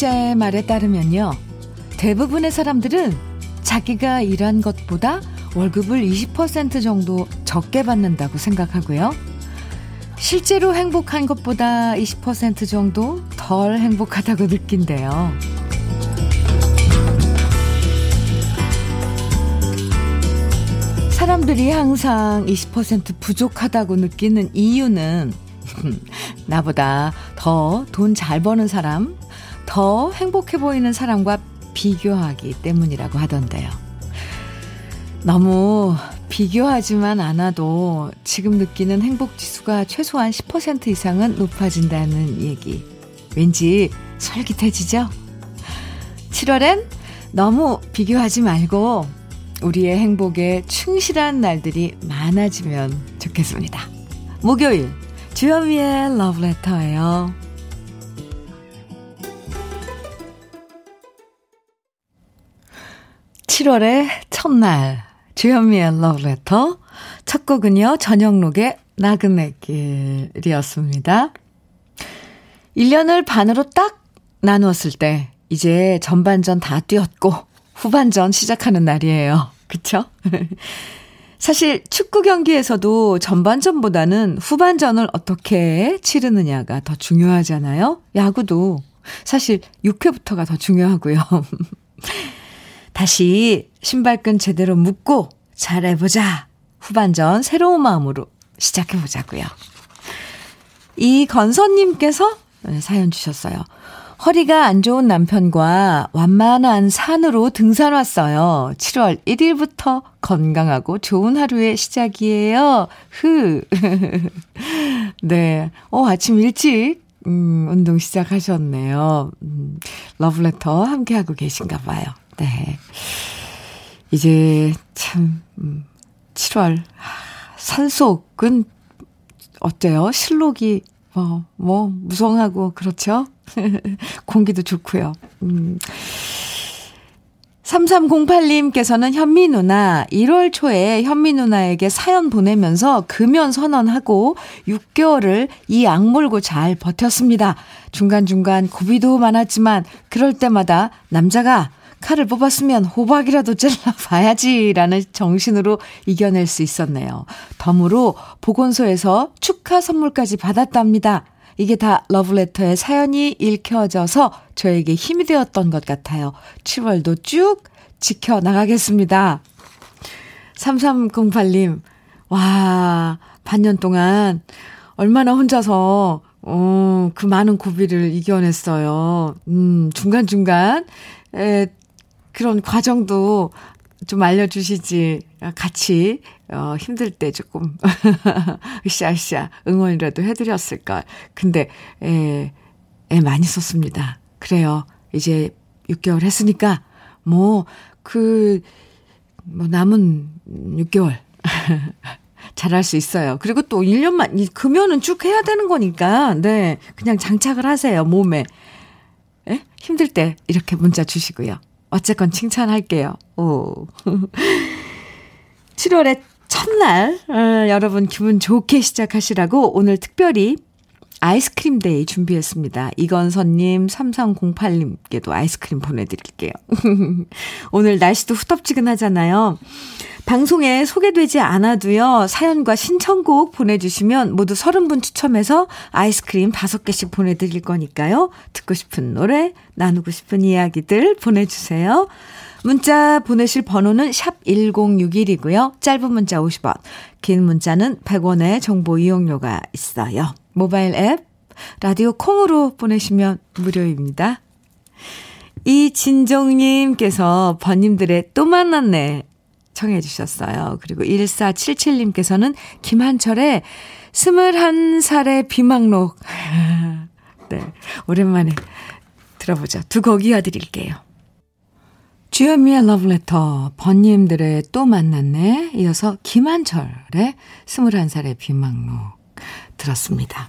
경력자의 말에 따르면요. 대부분의 사람들은 자기가 일한 것보다 월급을 20% 정도 적게 받는다고 생각하고요. 실제로 행복한 것보다 20% 정도 덜 행복하다고 느낀대요. 사람들이 항상 20% 부족하다고 느끼는 이유는 나보다 더 돈 잘 버는 사람, 더 행복해 보이는 사람과 비교하기 때문이라고 하던데요. 너무 비교하지만 않아도 지금 느끼는 행복 지수가 최소한 10% 이상은 높아진다는 얘기. 왠지 솔깃해지죠? 7월엔 너무 비교하지 말고 우리의 행복에 충실한 날들이 많아지면 좋겠습니다. 목요일 주현미의 러브레터예요. 7월의 첫날 주현미의 러브레터 첫 곡은요 저녁록의 나그네 길이었습니다. 1년을 반으로 딱 나누었을 때 이제 전반전 다 뛰었고 후반전 시작하는 날이에요. 그쵸? 사실 축구 경기에서도 전반전보다는 후반전을 어떻게 치르느냐가 더 중요하잖아요. 야구도 사실 6회부터가 더 중요하고요. 다시 신발끈 제대로 묶고 잘해보자. 후반전 새로운 마음으로 시작해보자고요. 이 건서님께서 사연 주셨어요. 허리가 안 좋은 남편과 완만한 산으로 등산 왔어요. 7월 1일부터 건강하고 좋은 하루의 시작이에요. 흐. 네. 어, 아침 일찍, 음, 운동 시작하셨네요. 음, 러브레터 함께하고 계신가 봐요. 네. 이제 참, 음, 7월. 산속은 어때요? 실록이, 뭐, 뭐, 무성하고, 그렇죠? 공기도 좋고요. 음. 3308님께서는 현미 누나, 1월 초에 현미 누나에게 사연 보내면서 금연 선언하고 6개월을 이 악물고 잘 버텼습니다. 중간중간 고비도 많았지만 그럴 때마다 남자가 칼을 뽑았으면 호박이라도 찔러봐야지라는 정신으로 이겨낼 수 있었네요. 덤으로 보건소에서 축하 선물까지 받았답니다. 이게 다 러브레터의 사연이 읽혀져서 저에게 힘이 되었던 것 같아요. 7월도 쭉 지켜나가겠습니다. 3308님, 와, 반년 동안 얼마나 혼자서, 어, 그 많은 고비를 이겨냈어요. 음, 중간중간, 에, 그런 과정도 좀 알려주시지. 같이, 어, 힘들 때 조금, 으쌰으쌰 응원이라도 해드렸을걸. 근데, 에, 에, 많이 썼습니다. 그래요. 이제 6개월 했으니까, 뭐, 그, 뭐, 남은 6개월. 잘할 수 있어요. 그리고 또 1년만, 금연은 쭉 해야 되는 거니까, 네. 그냥 장착을 하세요, 몸에. 에? 힘들 때 이렇게 문자 주시고요. 어쨌건 칭찬할게요. 오. 7월의 첫날, 어, 여러분 기분 좋게 시작하시라고 오늘 특별히 아이스크림 데이 준비했습니다. 이건선님, 3308님께도 아이스크림 보내드릴게요. 오늘 날씨도 후텁지근하잖아요. 방송에 소개되지 않아도요, 사연과 신청곡 보내주시면 모두 30분 추첨해서 아이스크림 5개씩 보내드릴 거니까요. 듣고 싶은 노래, 나누고 싶은 이야기들 보내주세요. 문자 보내실 번호는 샵 1061이고요. 짧은 문자 50원, 긴 문자는 100원의 정보 이용료가 있어요. 모바일 앱, 라디오 콩으로 보내시면 무료입니다. 이진정님께서 번님들의 또 만났네 청해 주셨어요. 그리고 1477님께서는 김한철의 21살의 비망록. 네. 오랜만에 들어보자. 두곡 이어드릴게요. 주현미의 러브레터, 번님들의 또 만났네. 이어서 김한철의 21살의 비망록 들었습니다.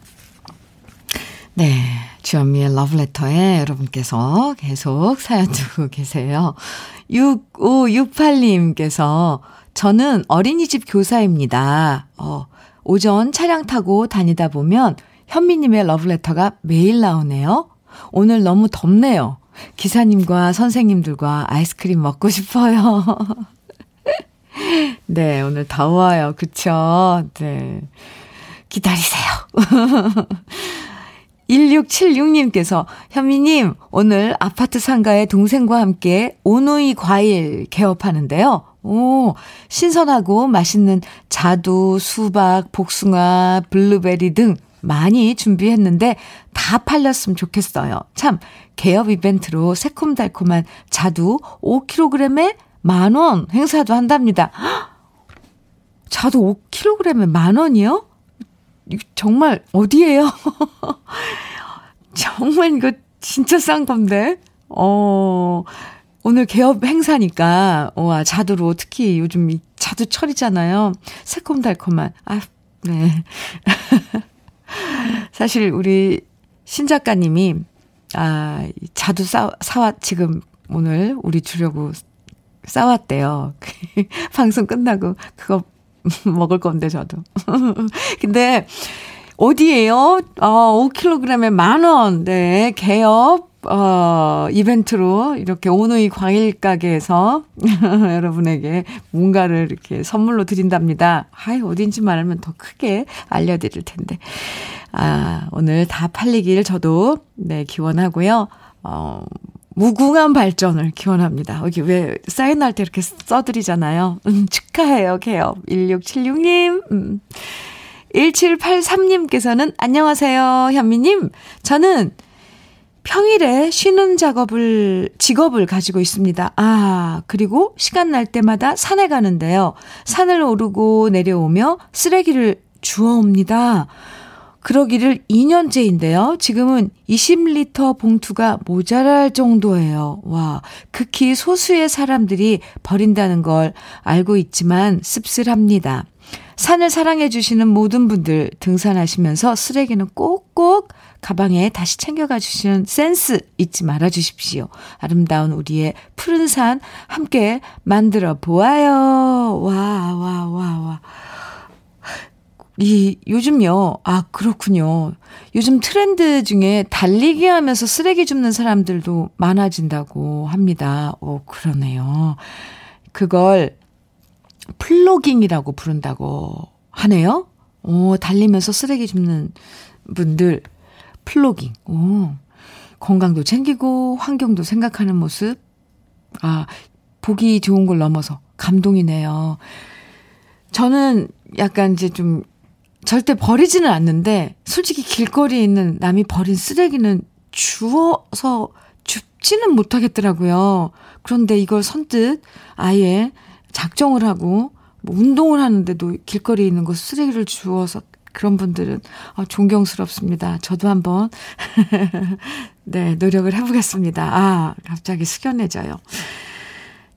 네. 주현미의 러브레터에 여러분께서 계속 사연 주고 계세요. 6568님께서 저는 어린이집 교사입니다. 어, 오전 차량 타고 다니다 보면 현미님의 러브레터가 매일 나오네요. 오늘 너무 덥네요. 기사님과 선생님들과 아이스크림 먹고 싶어요. 네, 오늘 더워요. 그쵸? 네. 기다리세요. 1676님께서 현미님 오늘 아파트 상가에 동생과 함께 오누이 과일 개업하는데요. 오, 신선하고 맛있는 자두, 수박, 복숭아, 블루베리 등 많이 준비했는데 다 팔렸으면 좋겠어요. 참, 개업 이벤트로 새콤달콤한 자두 5kg에 만원 행사도 한답니다. 자두 5kg에 만 원이요? 정말 어디예요? 정말 이거 진짜 싼 건데. 어. 오늘 개업 행사니까 와 자두로 특히 요즘 이 자두철이잖아요. 새콤달콤한 아 네. 사실 우리 신 작가님이 아 자두 사 사와 지금 오늘 우리 주려고 싸왔대요. 방송 끝나고 그거 먹을 건데, 저도. 근데, 어디에요? 어, 5kg에 만 원. 네, 개업, 어, 이벤트로 이렇게 오누이 과일 가게에서 여러분에게 뭔가를 이렇게 선물로 드린답니다. 아이, 어딘지 말하면 더 크게 알려드릴 텐데. 아, 오늘 다 팔리길 저도, 네, 기원하고요. 어, 무궁한 발전을 기원합니다. 여기 왜 사인할 때 이렇게 써드리잖아요. 음, 축하해요, 개업. 1676님. 음. 1783님께서는 안녕하세요, 현미님. 저는 평일에 쉬는 작업을, 직업을 가지고 있습니다. 아, 그리고 시간 날 때마다 산에 가는데요. 산을 오르고 내려오며 쓰레기를 주워옵니다. 그러기를 2년째인데요. 지금은 20리터 봉투가 모자랄 정도예요. 와, 극히 소수의 사람들이 버린다는 걸 알고 있지만 씁쓸합니다. 산을 사랑해주시는 모든 분들 등산하시면서 쓰레기는 꼭꼭 가방에 다시 챙겨가 주시는 센스 잊지 말아 주십시오. 아름다운 우리의 푸른 산 함께 만들어 보아요. 와, 와, 와, 와. 이, 요즘요, 아, 그렇군요. 요즘 트렌드 중에 달리기 하면서 쓰레기 줍는 사람들도 많아진다고 합니다. 오, 그러네요. 그걸 plogging이라고 부른다고 하네요. 오, 달리면서 쓰레기 줍는 분들, 플로깅. 오, 건강도 챙기고, 환경도 생각하는 모습. 아, 보기 좋은 걸 넘어서 감동이네요. 저는 약간 이제 좀 절대 버리지는 않는데 솔직히 길거리에 있는 남이 버린 쓰레기는 주워서 줍지는 못하겠더라고요. 그런데 이걸 선뜻 아예 작정을 하고 뭐 운동을 하는데도 길거리에 있는 거 쓰레기를 주워서 그런 분들은 아, 존경스럽습니다. 저도 한번 네 노력을 해보겠습니다. 아 갑자기 숙연해져요.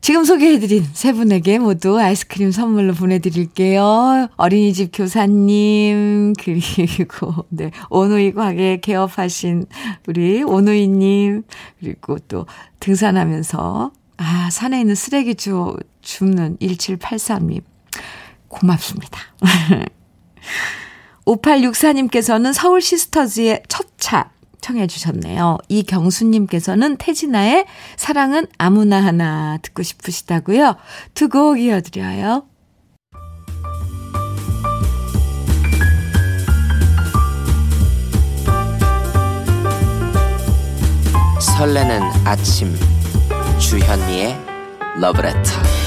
지금 소개해드린 세 분에게 모두 아이스크림 선물로 보내드릴게요. 어린이집 교사님, 그리고, 네, 오누이 가게 개업하신 우리 오누이님, 그리고 또 등산하면서, 아, 산에 있는 쓰레기 주, 줍는 1783님. 고맙습니다. 5864님께서는 서울 시스터즈의 첫 차, 청해 주셨네요. 이경수님께서는 태진아의 사랑은 아무나 하나 듣고 싶으시다고요. 두 곡 이어드려요. 설레는 아침 주현미의 러브레터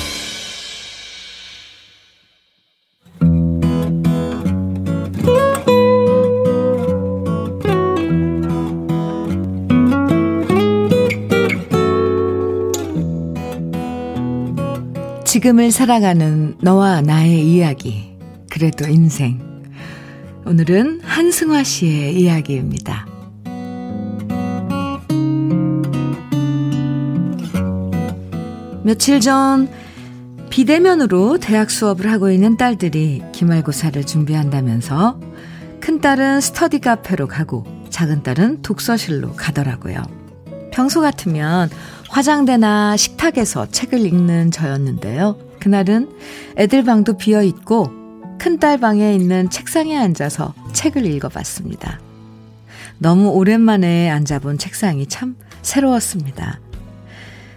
지금을 살아가는 너와 나의 이야기. 그래도 인생. 오늘은 한승화 씨의 이야기입니다. 며칠 전 비대면으로 대학 수업을 하고 있는 딸들이 기말고사를 준비한다면서 큰딸은 스터디 카페로 가고 작은 딸은 독서실로 가더라고요. 평소 같으면 화장대나 식탁에서 책을 읽는 저였는데요. 그날은 애들 방도 비어 있고 큰딸 방에 있는 책상에 앉아서 책을 읽어봤습니다. 너무 오랜만에 앉아본 책상이 참 새로웠습니다.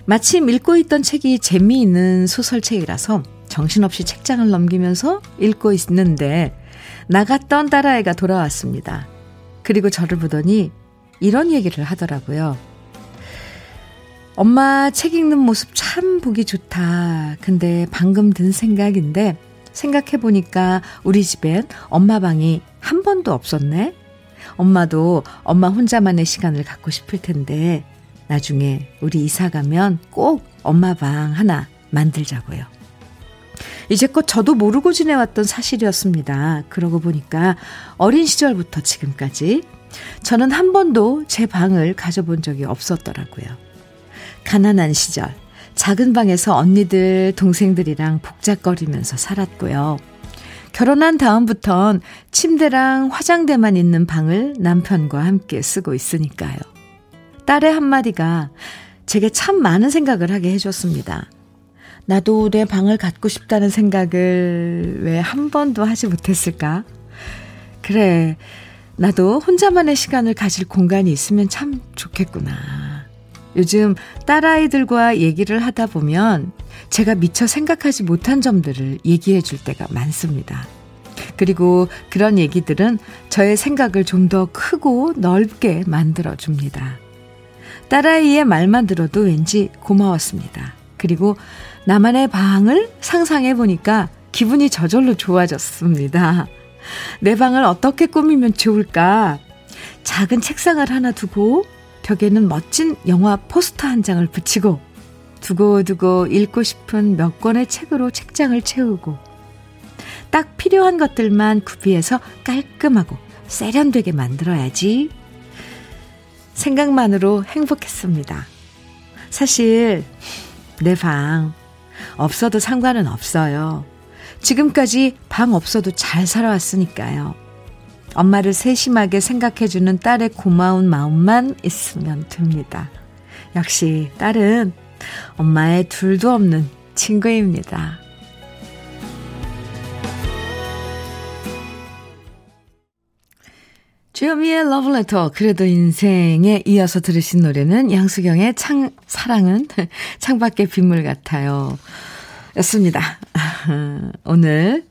마침 읽고 있던 책이 재미있는 소설책이라서 정신없이 책장을 넘기면서 읽고 있는데 나갔던 딸아이가 돌아왔습니다. 그리고 저를 보더니 이런 얘기를 하더라고요. 엄마 책 읽는 모습 참 보기 좋다. 근데 방금 든 생각인데 생각해보니까 우리 집엔 엄마 방이 한 번도 없었네? 엄마도 엄마 혼자만의 시간을 갖고 싶을 텐데 나중에 우리 이사 가면 꼭 엄마 방 하나 만들자고요. 이제껏 저도 모르고 지내왔던 사실이었습니다. 그러고 보니까 어린 시절부터 지금까지 저는 한 번도 제 방을 가져본 적이 없었더라고요. 가난한 시절, 작은 방에서 언니들, 동생들이랑 복작거리면서 살았고요. 결혼한 다음부턴 침대랑 화장대만 있는 방을 남편과 함께 쓰고 있으니까요. 딸의 한마디가 제게 참 많은 생각을 하게 해줬습니다. 나도 내 방을 갖고 싶다는 생각을 왜 한 번도 하지 못했을까? 그래, 나도 혼자만의 시간을 가질 공간이 있으면 참 좋겠구나. 요즘 딸아이들과 얘기를 하다 보면 제가 미처 생각하지 못한 점들을 얘기해 줄 때가 많습니다. 그리고 그런 얘기들은 저의 생각을 좀 더 크고 넓게 만들어 줍니다. 딸아이의 말만 들어도 왠지 고마웠습니다. 그리고 나만의 방을 상상해 보니까 기분이 저절로 좋아졌습니다. 내 방을 어떻게 꾸미면 좋을까? 작은 책상을 하나 두고 벽에는 멋진 영화 포스터 한 장을 붙이고 두고두고 읽고 싶은 몇 권의 책으로 책장을 채우고 딱 필요한 것들만 구비해서 깔끔하고 세련되게 만들어야지. 생각만으로 행복했습니다. 사실 내 방 없어도 상관은 없어요. 지금까지 방 없어도 잘 살아왔으니까요. 엄마를 세심하게 생각해주는 딸의 고마운 마음만 있으면 됩니다. 역시 딸은 엄마의 둘도 없는 친구입니다. 주현미의 러브레터 그래도 인생에 이어서 들으신 노래는 양수경의 창 사랑은 창밖의 빗물 같아요. 였습니다. 오늘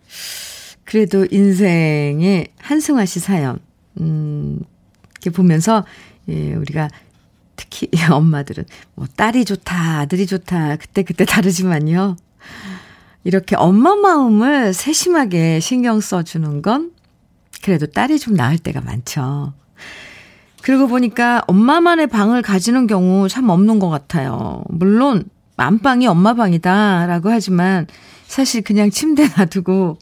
그래도 인생의 한승화 씨 사연 음 이렇게 보면서 예, 우리가 특히 엄마들은 뭐 딸이 좋다, 아들이 좋다, 그때 그때 다르지만요. 이렇게 엄마 마음을 세심하게 신경 써주는 건 그래도 딸이 좀 나을 때가 많죠. 그러고 보니까 엄마만의 방을 가지는 경우 참 없는 것 같아요. 물론 안방이 엄마 방이다라고 하지만 사실 그냥 침대 놔두고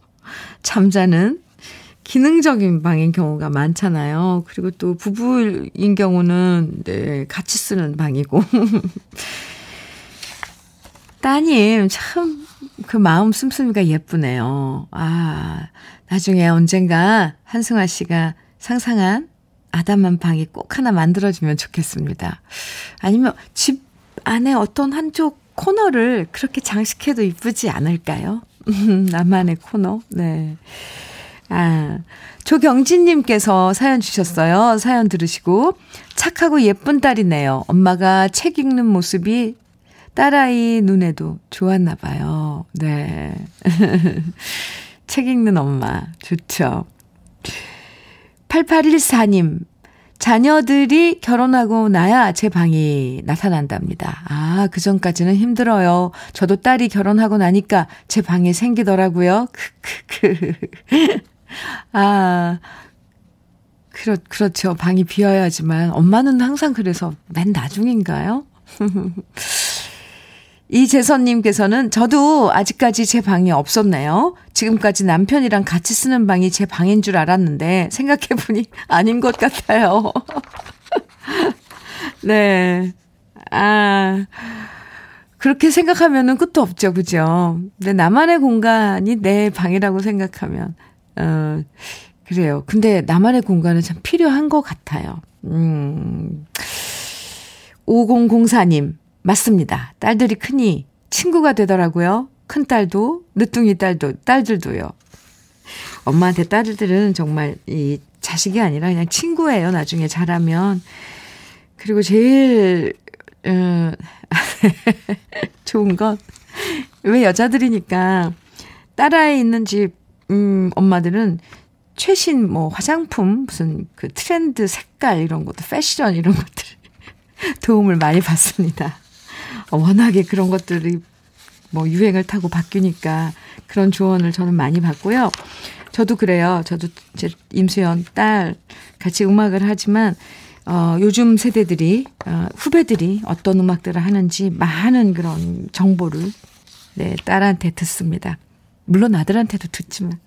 잠자는 기능적인 방인 경우가 많잖아요. 그리고 또 부부인 경우는 네, 같이 쓰는 방이고. 따님, 참, 그 마음 씀씀이가 예쁘네요. 아, 나중에 언젠가 한승아 씨가 상상한 아담한 방이 꼭 하나 만들어지면 좋겠습니다. 아니면 집 안에 어떤 한쪽 코너를 그렇게 장식해도 이쁘지 않을까요? 나만의 코너? 네. 아, 조경진님께서 사연 주셨어요. 사연 들으시고. 착하고 예쁜 딸이네요. 엄마가 책 읽는 모습이 딸아이 눈에도 좋았나 봐요. 네. 책 읽는 엄마. 좋죠. 8814님. 자녀들이 결혼하고 나야 제 방이 나타난답니다. 아, 그 전까지는 힘들어요. 저도 딸이 결혼하고 나니까 제 방이 생기더라고요. 크크크. 아, 그렇, 그렇죠. 방이 비어야지만. 엄마는 항상 그래서 맨 나중인가요? 이재선님께서는 저도 아직까지 제 방이 없었네요. 지금까지 남편이랑 같이 쓰는 방이 제 방인 줄 알았는데 생각해보니 아닌 것 같아요. 네. 아, 그렇게 생각하면은 끝도 없죠. 그죠? 근데 나만의 공간이 내 방이라고 생각하면, 어, 그래요. 근데 나만의 공간은 참 필요한 것 같아요. 음. 5004님, 맞습니다. 딸들이 크니 친구가 되더라고요. 큰 딸도, 늦둥이 딸도, 딸들도요. 엄마한테 딸들은 정말 이 자식이 아니라 그냥 친구예요. 나중에 자라면. 그리고 제일, 음, 좋은 건, 왜 여자들이니까, 딸아이 있는 집, 음, 엄마들은 최신 뭐 화장품, 무슨 그 트렌드 색깔 이런 것도, 패션 이런 것들 도움을 많이 받습니다. 워낙에 그런 것들이 뭐 유행을 타고 바뀌니까 그런 조언을 저는 많이 받고요. 저도 그래요. 저도 제 임수연 딸 같이 음악을 하지만 어, 요즘 세대들이, 어, 후배들이 어떤 음악들을 하는지 많은 그런 정보를, 네, 딸한테 듣습니다. 물론 아들한테도 듣지만.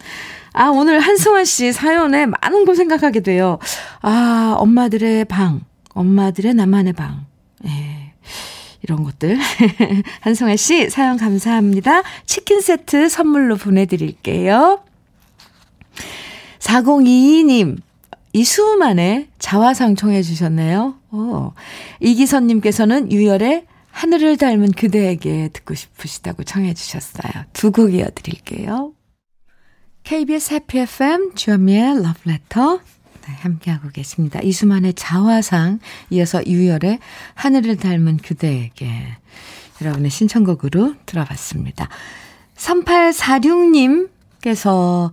아, 오늘 한승환 씨 사연에 많은 걸 생각하게 돼요. 아, 엄마들의 방, 엄마들의 나만의 방. 예. 이런 것들. 한승환 씨 사연 감사합니다. 치킨 세트 선물로 보내드릴게요. 4022님, 이수만의 자화상 청해 주셨네요. 오. 이기선님께서는 유열의 하늘을 닮은 그대에게 듣고 싶으시다고 청해 주셨어요. 두 곡 이어드릴게요. KBS 해피 FM 주현미의 러브레터 네, 함께하고 계십니다. 이수만의 자화상 이어서 유열의 하늘을 닮은 그대에게 여러분의 신청곡으로 들어봤습니다. 3846님께서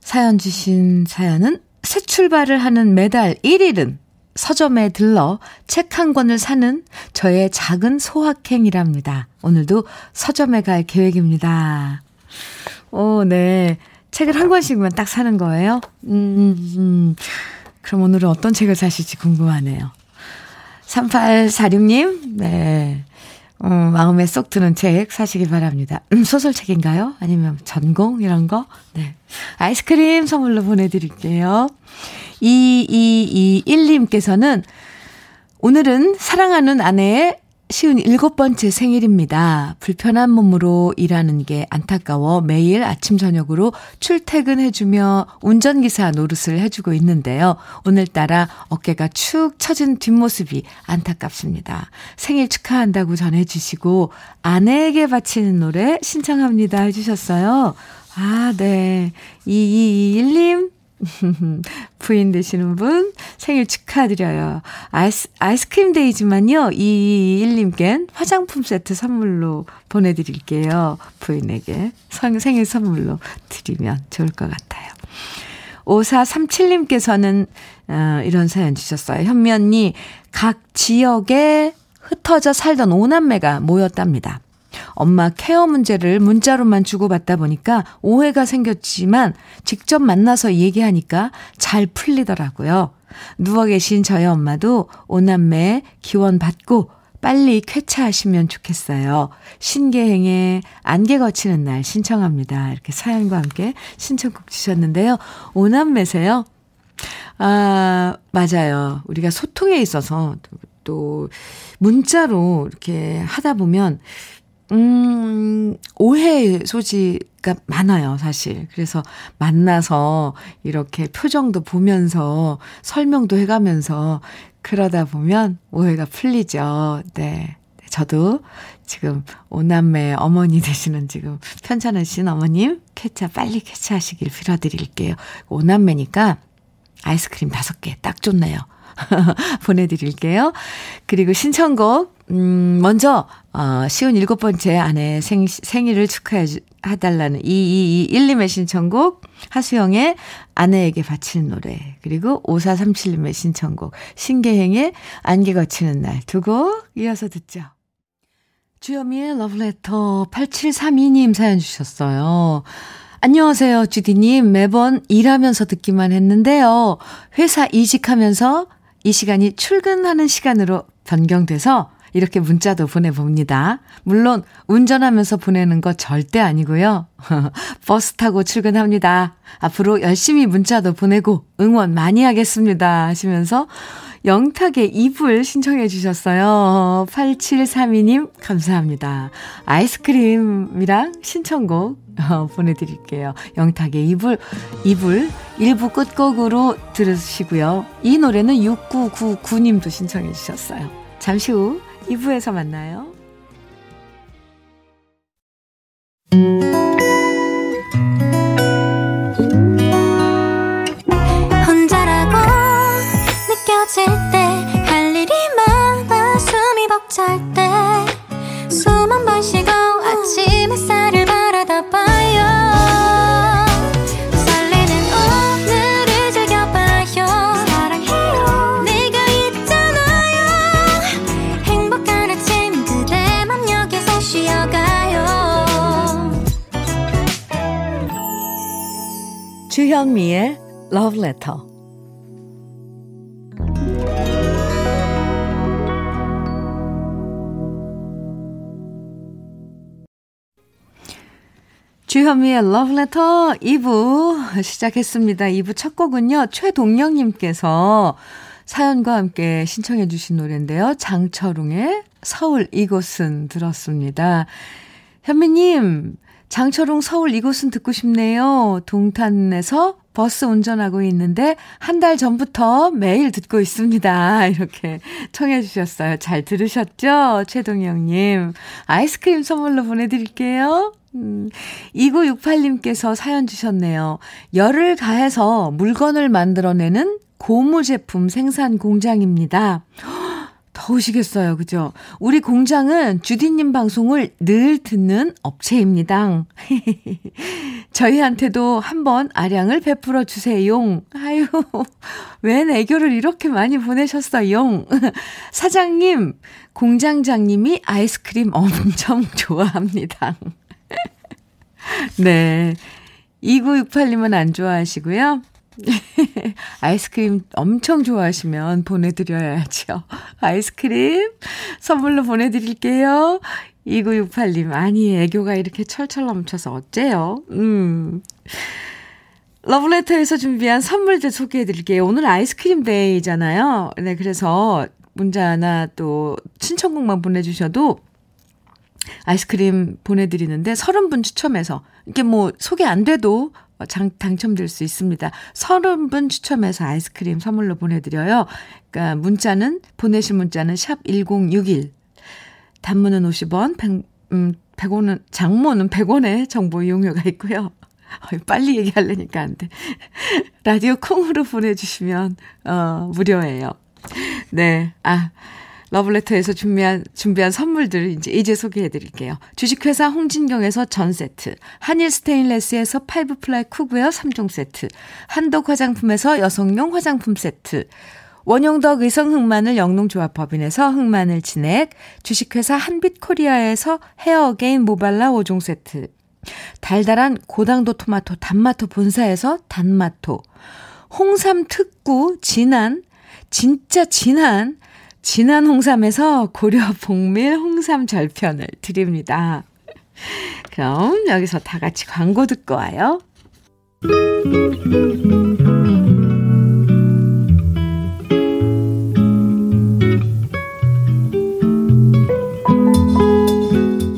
사연 주신 사연은 새 출발을 하는 매달 1일은 서점에 들러 책 한 권을 사는 저의 작은 소확행이랍니다. 오늘도 서점에 갈 계획입니다. 오, 네. 책을 한 권씩만 딱 사는 거예요? 음, 음. 그럼 오늘은 어떤 책을 사실지 궁금하네요. 3846님, 네. 어, 마음에 쏙 드는 책 사시기 바랍니다. 음, 소설책인가요? 아니면 전공? 이런 거? 네. 아이스크림 선물로 보내드릴게요. 2221님께서는 오늘은 사랑하는 아내의 쉬운 일곱 번째 생일입니다. 불편한 몸으로 일하는 게 안타까워 매일 아침 저녁으로 출퇴근해주며 운전기사 노릇을 해주고 있는데요. 오늘따라 어깨가 축 처진 뒷모습이 안타깝습니다. 생일 축하한다고 전해주시고 아내에게 바치는 노래 신청합니다 해주셨어요. 아, 네. 2221님, 부인 되시는 분 생일 축하드려요. 아이스, 아이스크림 데이지만요. 221님껜 화장품 세트 선물로 보내드릴게요. 부인에게 성, 생일 선물로 드리면 좋을 것 같아요. 5437님께서는 어, 이런 사연 주셨어요. 현미 언니, 각 지역에 흩어져 살던 오남매가 모였답니다. 엄마 케어 문제를 문자로만 주고받다 보니까 오해가 생겼지만 직접 만나서 얘기하니까 잘 풀리더라고요. 누워 계신 저희 엄마도 오남매 기원 받고 빨리 쾌차하시면 좋겠어요. 신계행에 안개 거치는 날 신청합니다. 이렇게 사연과 함께 신청곡 주셨는데요. 오남매세요? 아, 맞아요. 우리가 소통에 있어서 또, 또 문자로 이렇게 하다 보면 음, 오해 소지가 많아요, 사실. 그래서 만나서 이렇게 표정도 보면서 설명도 해가면서 그러다 보면 오해가 풀리죠. 네. 저도 지금 오남매 어머니 되시는 지금 편찮으신 어머님 쾌차 빨리 쾌차하시길 빌어드릴게요. 오남매니까 아이스크림 다섯 개 딱 좋네요. 보내드릴게요. 그리고 신청곡, 음, 먼저, 어, 쉬운 일곱 번째 아내 생, 생일을 축하해달라는 2221님의 신청곡, 하수영의 아내에게 바치는 노래, 그리고 5437님의 신청곡, 신계행의 안개 거치는 날 두 곡 이어서 듣죠. 주여미의 러브레터 8732님 사연 주셨어요. 안녕하세요, 주디님. 매번 일하면서 듣기만 했는데요. 회사 이직하면서 이 시간이 출근하는 시간으로 변경돼서 이렇게 문자도 보내봅니다. 물론 운전하면서 보내는 거 절대 아니고요. 버스 타고 출근합니다. 앞으로 열심히 문자도 보내고 응원 많이 하겠습니다. 하시면서 영탁의 이불 신청해 주셨어요. 8732님 감사합니다. 아이스크림이랑 신청곡 어, 보내드릴게요. 영탁의 이불, 이불 1부 끝곡으로 들으시고요. 이 노래는 6999님도 신청해 주셨어요. 잠시 후 2부에서 만나요. 혼자라고 느껴질 때할 일이 많아 숨이 벅찰 때숨 한 번 쉬고 아침 햇살을 주현미의 Love Letter. 주현미의 Love Letter 2부 시작했습니다. 2부 첫 곡은요. 최동영님께서 사연과 함께 신청해 주신 노래인데요. 장철웅의 서울 이곳은 들었습니다. 현미님, 장철웅 서울 이곳은 듣고 싶네요. 동탄에서 버스 운전하고 있는데 한 달 전부터 매일 듣고 있습니다. 이렇게 청해 주셨어요. 잘 들으셨죠? 최동영님. 아이스크림 선물로 보내드릴게요. 음, 2968님께서 사연 주셨네요. 열을 가해서 물건을 만들어내는 고무 제품 생산 공장입니다. 더우시겠어요. 그죠? 우리 공장은 주디님 방송을 늘 듣는 업체입니다. 저희한테도 한번 아량을 베풀어 주세요. 아유, 웬 애교를 이렇게 많이 보내셨어요. 사장님, 공장장님이 아이스크림 엄청 좋아합니다. 네. 2968님은 안 좋아하시고요. 아이스크림 엄청 좋아하시면 보내드려야죠. 아이스크림 선물로 보내드릴게요. 2968님, 아니, 애교가 이렇게 철철 넘쳐서 어째요? 음. 러브레터에서 준비한 선물들 소개해 드릴게요. 오늘 아이스크림 데이잖아요. 네, 그래서 문자나 또 신청곡만 보내주셔도 아이스크림 보내드리는데 30분 추첨해서 이게 뭐 소개 안 돼도 장, 당첨될 수 있습니다. 30분 추첨해서 아이스크림 선물로 보내드려요. 그러니까 문자는 보내신 문자는 샵 1061. 단문은 50원, 100, 음, 100원은 장문은 100원의 정보 이용료가 있고요. 빨리 얘기하려니까 안 돼. 라디오 콩으로 보내주시면 어 무료예요. 네. 아 러브레터에서 준비한, 준비한 선물들 이제, 이제 소개해 드릴게요. 주식회사 홍진경에서 전 세트, 한일 스테인레스에서 five ply cookware 3종 세트, 한독 화장품에서 여성용 화장품 세트, 원용덕 의성 흑마늘 영농조합법인에서 흑마늘 진액, 주식회사 한빛코리아에서 헤어게인 모발라 5종 세트, 달달한 고당도 토마토 단마토 본사에서 단마토, 홍삼 특구 진한, 진짜 진한 진한 홍삼에서 고려 복밀 홍삼 절편을 드립니다. 그럼 여기서 다 같이 광고 듣고 와요.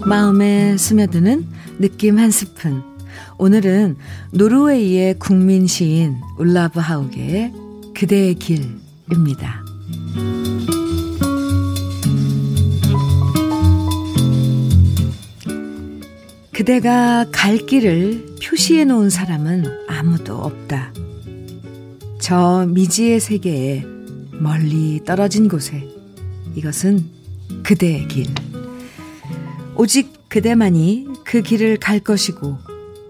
마음에 스며드는 느낌 한 스푼. 오늘은 노르웨이의 국민 시인 울라브 하우게의 그대의 길입니다. 그대가 갈 길을 표시해 놓은 사람은 아무도 없다. 저 미지의 세계에 멀리 떨어진 곳에 이것은 그대의 길. 오직 그대만이 그 길을 갈 것이고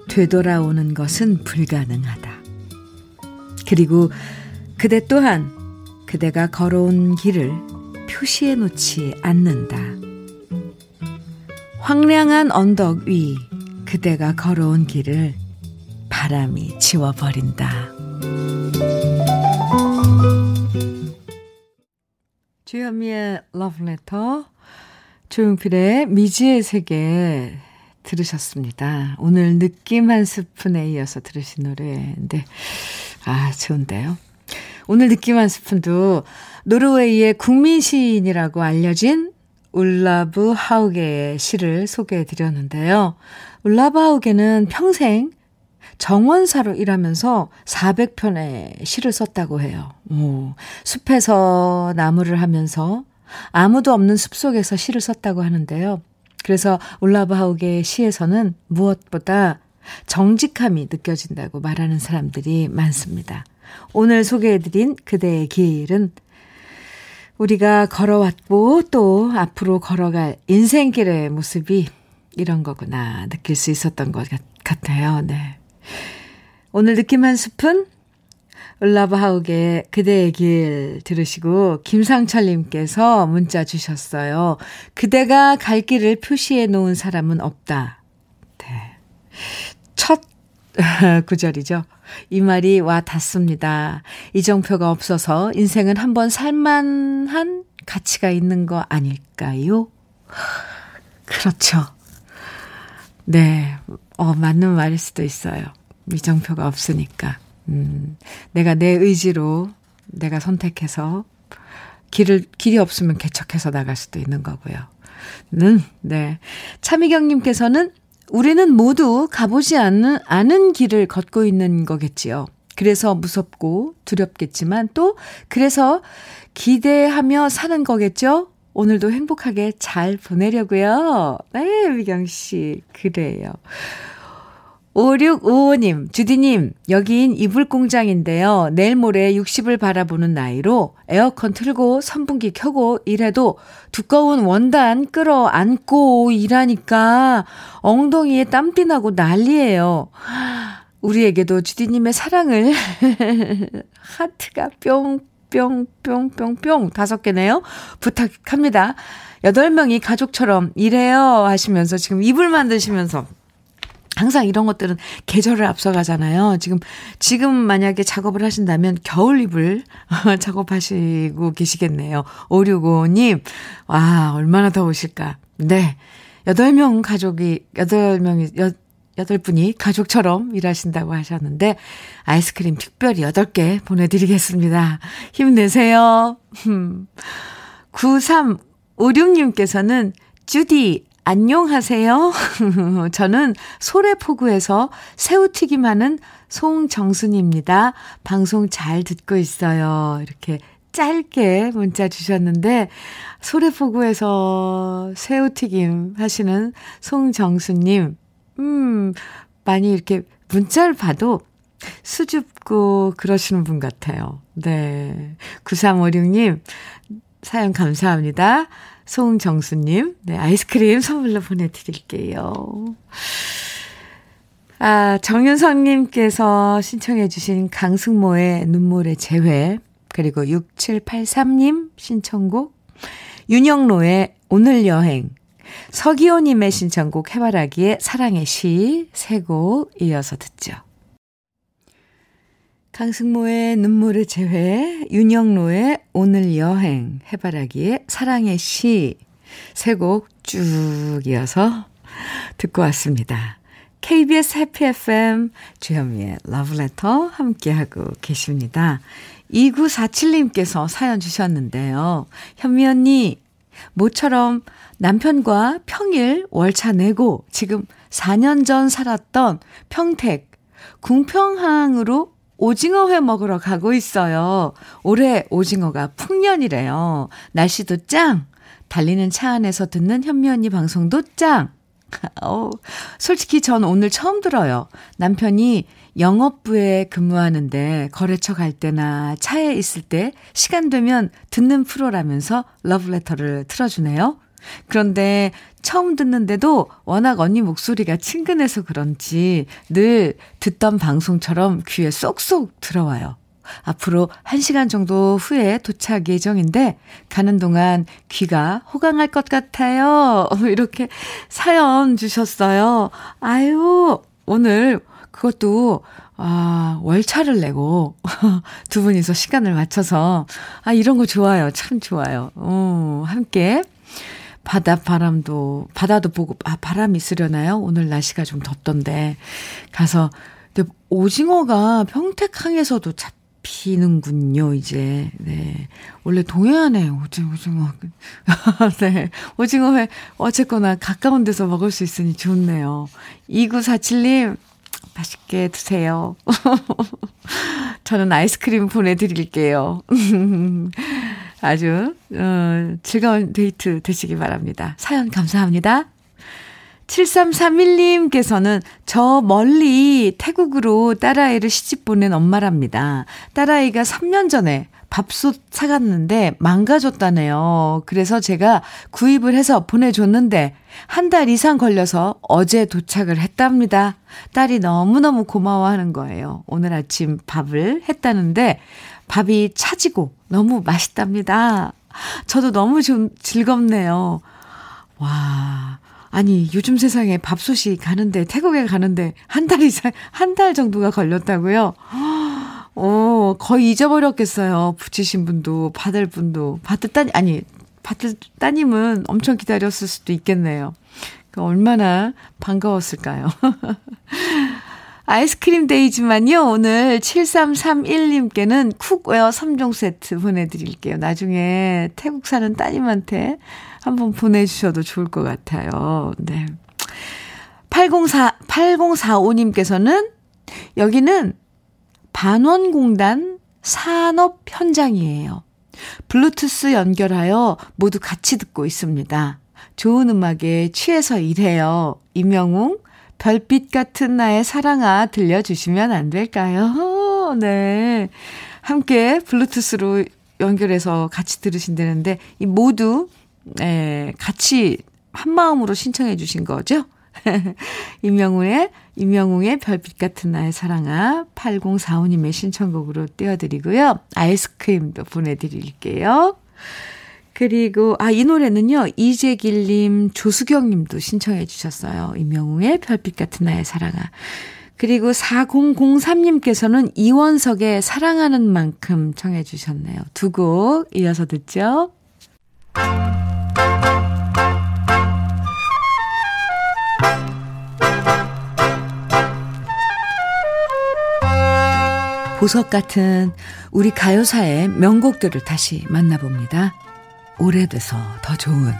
되돌아오는 것은 불가능하다. 그리고 그대 또한 그대가 걸어온 길을 표시해 놓지 않는다. 황량한 언덕 위 그대가 걸어온 길을 바람이 지워버린다. 주현미의 러브레터, 조용필의 미지의 세계 들으셨습니다. 오늘 느낌 한 스푼에 이어서 들으신 노래인데, 아, 좋은데요. 오늘 느낌 한 스푼도 노르웨이의 국민 시인이라고 알려진 울라브 하우게의 시를 소개해 드렸는데요. 울라브 하우게는 평생 정원사로 일하면서 400편의 시를 썼다고 해요. 오, 숲에서 나무를 하면서 아무도 없는 숲 속에서 시를 썼다고 하는데요. 그래서 울라브 하우게의 시에서는 무엇보다 정직함이 느껴진다고 말하는 사람들이 많습니다. 오늘 소개해드린 그대의 길은 우리가 걸어왔고 또 앞으로 걸어갈 인생길의 모습이 이런 거구나 느낄 수 있었던 것 같아요. 네. 오늘 느낌 한 스푼 울라브하우의 그대의 길 들으시고 김상철님께서 문자 주셨어요. 그대가 갈 길을 표시해 놓은 사람은 없다. 네. 첫 구절이죠. 이 말이 와 닿습니다. 이정표가 없어서 인생은 한번 살만한 가치가 있는 거 아닐까요? 그렇죠. 네. 어, 맞는 말일 수도 있어요. 이정표가 없으니까. 음, 내가 내 의지로 내가 선택해서 길을, 길이 없으면 개척해서 나갈 수도 있는 거고요. 는, 네. 차미경님께서는 우리는 모두 가보지 않는, 않은 길을 걷고 있는 거겠지요. 그래서 무섭고 두렵겠지만 또 그래서 기대하며 사는 거겠죠? 오늘도 행복하게 잘 보내려고요. 네, 미경 씨. 그래요. 5655님, 주디님, 여긴 이불 공장인데요. 내일 모레 60을 바라보는 나이로 에어컨 틀고 선풍기 켜고 일해도 두꺼운 원단 끌어 안고 일하니까 엉덩이에 땀띠 나고 난리예요. 우리에게도 주디님의 사랑을 하트가 뿅 뿅 뿅 뿅 뿅 다섯 개네요. 부탁합니다. 여덟 명이 가족처럼 일해요 하시면서 지금 이불 만드시면서 항상 이런 것들은 계절을 앞서가잖아요. 지금, 지금 만약에 작업을 하신다면 겨울 이불 작업하시고 계시겠네요. 565님, 와, 얼마나 더우실까. 네. 8명 가족이, 8명이, 여, 8분이 가족처럼 일하신다고 하셨는데, 아이스크림 특별히 8개 보내드리겠습니다. 힘내세요. 9356님께서는, 주디, 안녕하세요. 저는 소래포구에서 새우튀김 하는 송정순입니다. 방송 잘 듣고 있어요. 이렇게 짧게 문자 주셨는데, 소래포구에서 새우튀김 하시는 송정수님, 음, 많이 이렇게 문자를 봐도 수줍고 그러시는 분 같아요. 네. 9356님, 사연 감사합니다. 송정수님, 네, 아이스크림 선물로 보내드릴게요. 아, 정윤성님께서 신청해주신 강승모의 눈물의 재회, 그리고 6783님 신청곡, 윤영로의 오늘 여행, 서기호님의 신청곡 해바라기의 사랑의 시, 세 곡 이어서 듣죠. 강승모의 눈물의 재회, 윤영로의 오늘 여행, 해바라기의 사랑의 시, 세 곡 쭉 이어서 듣고 왔습니다. KBS 해피 FM 주현미의 러브레터 함께하고 계십니다. 2947님께서 사연 주셨는데요. 현미 언니, 모처럼 남편과 평일 월차 내고 지금 4년 전 살았던 평택 궁평항으로 오징어 회 먹으러 가고 있어요. 올해 오징어가 풍년이래요. 날씨도 짱! 달리는 차 안에서 듣는 현미 언니 방송도 짱! 어, 솔직히 전 오늘 처음 들어요. 남편이 영업부에 근무하는데 거래처 갈 때나 차에 있을 때 시간 되면 듣는 프로라면서 러브레터를 틀어주네요. 그런데 처음 듣는데도 워낙 언니 목소리가 친근해서 그런지 늘 듣던 방송처럼 귀에 쏙쏙 들어와요. 앞으로 1시간 정도 후에 도착 예정인데 가는 동안 귀가 호강할 것 같아요. 이렇게 사연 주셨어요. 아유, 오늘 그것도 아, 월차를 내고 두 분이서 시간을 맞춰서 아, 이런 거 좋아요. 참 좋아요. 어, 함께 바다 바람도 바다도 보고 아 바람이 있으려나요? 오늘 날씨가 좀 덥던데 가서 근데 오징어가 평택항에서도 잡히는군요, 이제. 네. 원래 동해안에 오징어 오징어 네. 오징어회 어쨌거나 가까운 데서 먹을 수 있으니 좋네요. 2947님 맛있게 드세요. 저는 아이스크림 보내드릴게요. 아주 어, 즐거운 데이트 되시기 바랍니다. 사연 감사합니다. 7331님께서는 저 멀리 태국으로 딸아이를 시집 보낸 엄마랍니다. 딸아이가 3년 전에 밥솥 사갔는데 망가졌다네요. 그래서 제가 구입을 해서 보내줬는데 한 달 이상 걸려서 어제 도착을 했답니다. 딸이 너무너무 고마워하는 거예요. 오늘 아침 밥을 했다는데 밥이 차지고 너무 맛있답니다. 저도 너무 좀 즐겁네요. 와. 아니, 요즘 세상에 밥솥이 가는데, 태국에 가는데, 한 달 이상, 한 달 정도가 걸렸다고요? 어, 거의 잊어버렸겠어요. 부치신 분도, 받을 분도. 받을 따님, 아니, 받을 따님은 엄청 기다렸을 수도 있겠네요. 그 얼마나 반가웠을까요? 아이스크림 day지만요, 오늘 7331님께는 cookware 3종 세트 보내드릴게요. 나중에 태국 사는 따님한테 한번 보내주셔도 좋을 것 같아요. 네. 804, 8045님께서는 여기는 반원공단 산업 현장이에요. 블루투스 연결하여 모두 같이 듣고 있습니다. 좋은 음악에 취해서 일해요. 임영웅, 별빛 같은 나의 사랑아 들려주시면 안 될까요? 네. 함께 블루투스로 연결해서 같이 들으신다는데, 이 모두, 예, 같이 한 마음으로 신청해 주신 거죠? 임영웅의, 임영웅의 별빛 같은 나의 사랑아 8045님의 신청곡으로 띄워드리고요. 아이스크림도 보내드릴게요. 그리고, 아, 이 노래는요, 이재길님, 조수경님도 신청해 주셨어요. 임영웅의 별빛 같은 나의 사랑아. 그리고 4003님께서는 이원석의 사랑하는 만큼 청해 주셨네요. 두 곡 이어서 듣죠. 보석 같은 우리 가요사의 명곡들을 다시 만나봅니다. 오래돼서 더 좋은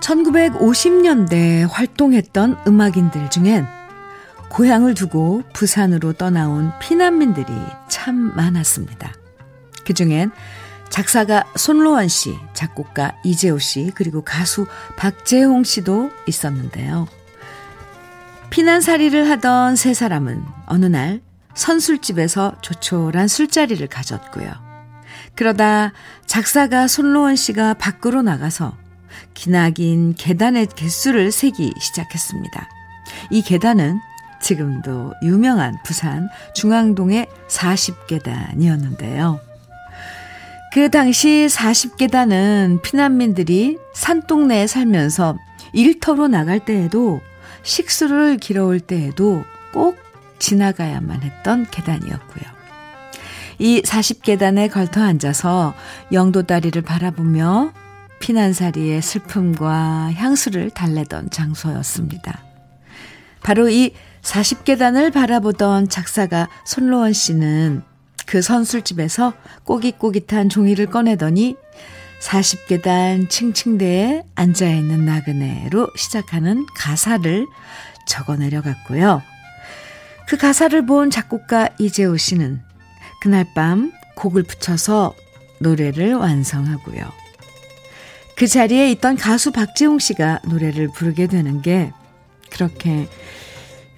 1950년대 활동했던 음악인들 중엔 고향을 두고 부산으로 떠나온 피난민들이 참 많았습니다. 그 중엔 작사가 손로원 씨, 작곡가 이재호 씨, 그리고 가수 박재홍 씨도 있었는데요. 피난살이를 하던 세 사람은 어느 날 선술집에서 조촐한 술자리를 가졌고요. 그러다 작사가 손로원 씨가 밖으로 나가서 기나긴 계단의 개수를 세기 시작했습니다. 이 계단은 지금도 유명한 부산 중앙동의 40계단이었는데요. 그 당시 40계단은 피난민들이 산동네에 살면서 일터로 나갈 때에도 식수를 길어올 때에도 꼭 지나가야만 했던 계단이었고요. 이 40계단에 걸터 앉아서 영도다리를 바라보며 피난살이의 슬픔과 향수를 달래던 장소였습니다. 바로 이 40계단을 바라보던 작사가 손로원 씨는 그 선술집에서 꼬깃꼬깃한 종이를 꺼내더니 40계단 층층대에 앉아있는 나그네로 시작하는 가사를 적어 내려갔고요. 그 가사를 본 작곡가 이재호 씨는 그날 밤 곡을 붙여서 노래를 완성하고요. 그 자리에 있던 가수 박지홍 씨가 노래를 부르게 되는 게 그렇게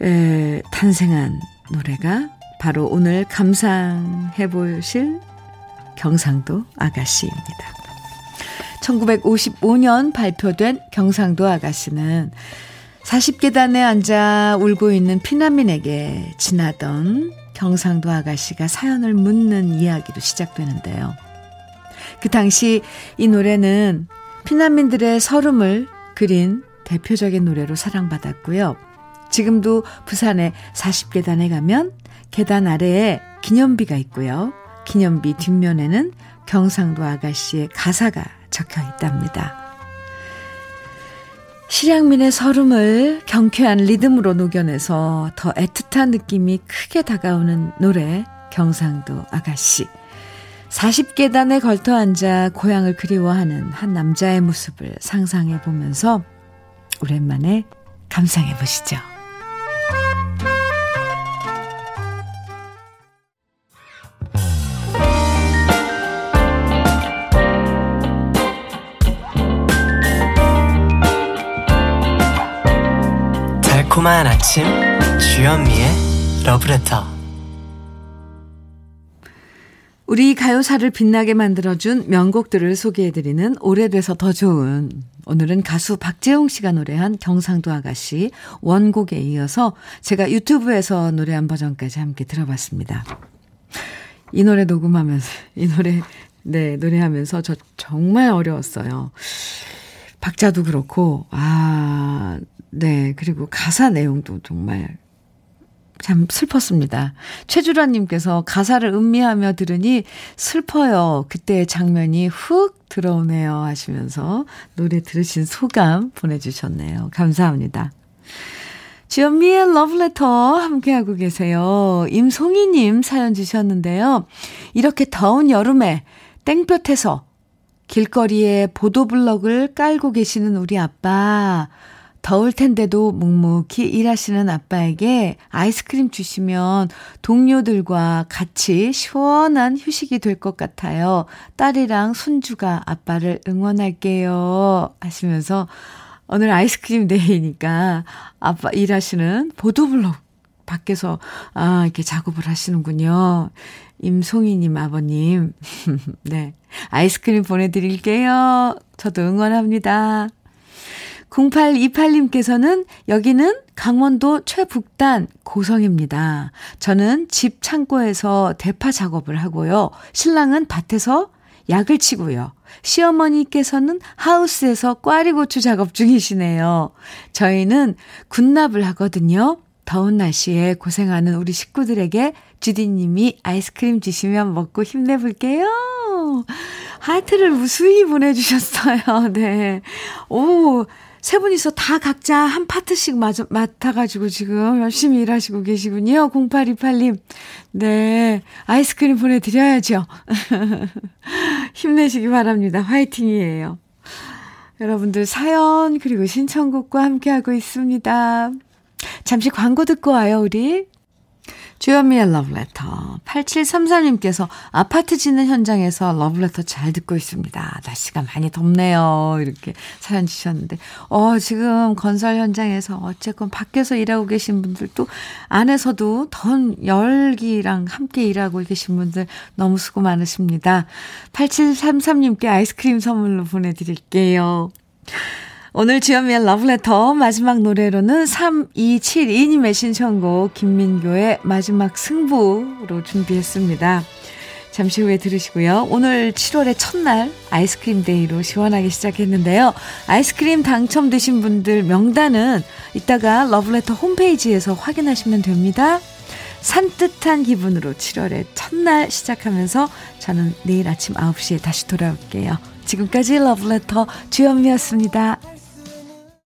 에, 탄생한 노래가 바로 오늘 감상해 보실 경상도 아가씨입니다. 1955년 발표된 경상도 아가씨는 40계단에 앉아 울고 있는 피난민에게 지나던 경상도 아가씨가 사연을 묻는 이야기로 시작되는데요. 그 당시 이 노래는 피난민들의 서름을 그린 대표적인 노래로 사랑받았고요. 지금도 부산의 40계단에 가면 계단 아래에 기념비가 있고요. 기념비 뒷면에는 경상도 아가씨의 가사가 적혀 있답니다. 실향민의 서름을 경쾌한 리듬으로 녹여내서 더 애틋한 느낌이 크게 다가오는 노래 경상도 아가씨. 40계단에 걸터 앉아 고향을 그리워하는 한 남자의 모습을 상상해 보면서 오랜만에 감상해 보시죠. 달콤한 아침 주현미의 러브레터 우리 가요사를 빛나게 만들어준 명곡들을 소개해드리는 오래돼서 더 좋은 오늘은 가수 박재홍 씨가 노래한 경상도 아가씨 원곡에 이어서 제가 유튜브에서 노래한 버전까지 함께 들어봤습니다. 이 노래 녹음하면서 이 노래 네 노래하면서 저 정말 어려웠어요. 박자도 그렇고 아 네 그리고 가사 내용도 정말 참 슬펐습니다. 최주라님께서 가사를 음미하며 들으니 슬퍼요. 그때의 장면이 훅 들어오네요. 하시면서 노래 들으신 소감 보내주셨네요. 감사합니다. 주연미의 러브레터 함께하고 계세요. 임송희님 사연 주셨는데요. 이렇게 더운 여름에 땡볕에서 길거리에 보도블럭을 깔고 계시는 우리 아빠. 더울 텐데도 묵묵히 일하시는 아빠에게 아이스크림 주시면 동료들과 같이 시원한 휴식이 될 것 같아요. 딸이랑 손주가 아빠를 응원할게요. 하시면서 오늘 아이스크림 데이니까 아빠 일하시는 보도블록 밖에서 아, 이렇게 작업을 하시는군요. 임송이님 아버님. 네. 아이스크림 보내드릴게요. 저도 응원합니다. 0828님께서는 여기는 강원도 최북단 고성입니다. 저는 집 창고에서 대파 작업을 하고요. 신랑은 밭에서 약을 치고요. 시어머니께서는 하우스에서 꽈리고추 작업 중이시네요. 저희는 군납을 하거든요. 더운 날씨에 고생하는 우리 식구들에게 주디님이 아이스크림 주시면 먹고 힘내볼게요. 하트를 무수히 보내주셨어요. 네. 오, 세 분이서 다 각자 한 파트씩 맡아가지고 지금 열심히 일하시고 계시군요. 0828님. 네. 아이스크림 보내드려야죠. 힘내시기 바랍니다. 화이팅이에요. 여러분들 사연, 그리고 신청곡과 함께하고 있습니다. 잠시 광고 듣고 와요, 우리. 주현미의 러브레터. 8733님께서 아파트 짓는 현장에서 러브레터 잘 듣고 있습니다. 날씨가 많이 덥네요. 이렇게 사연 주셨는데, 어, 지금 건설 현장에서 어쨌건 밖에서 일하고 계신 분들도 안에서도 더 열기랑 함께 일하고 계신 분들 너무 수고 많으십니다. 8733님께 아이스크림 선물로 보내드릴게요. 오늘 주현미의 러브레터 마지막 노래로는 3272님의 신청곡 김민교의 마지막 승부로 준비했습니다. 잠시 후에 들으시고요. 오늘 7월의 첫날 아이스크림 day로 시원하게 시작했는데요. 아이스크림 당첨되신 분들 명단은 이따가 러브레터 홈페이지에서 확인하시면 됩니다. 산뜻한 기분으로 7월의 첫날 시작하면서 저는 내일 아침 9시에 다시 돌아올게요. 지금까지 러브레터 주현미였습니다.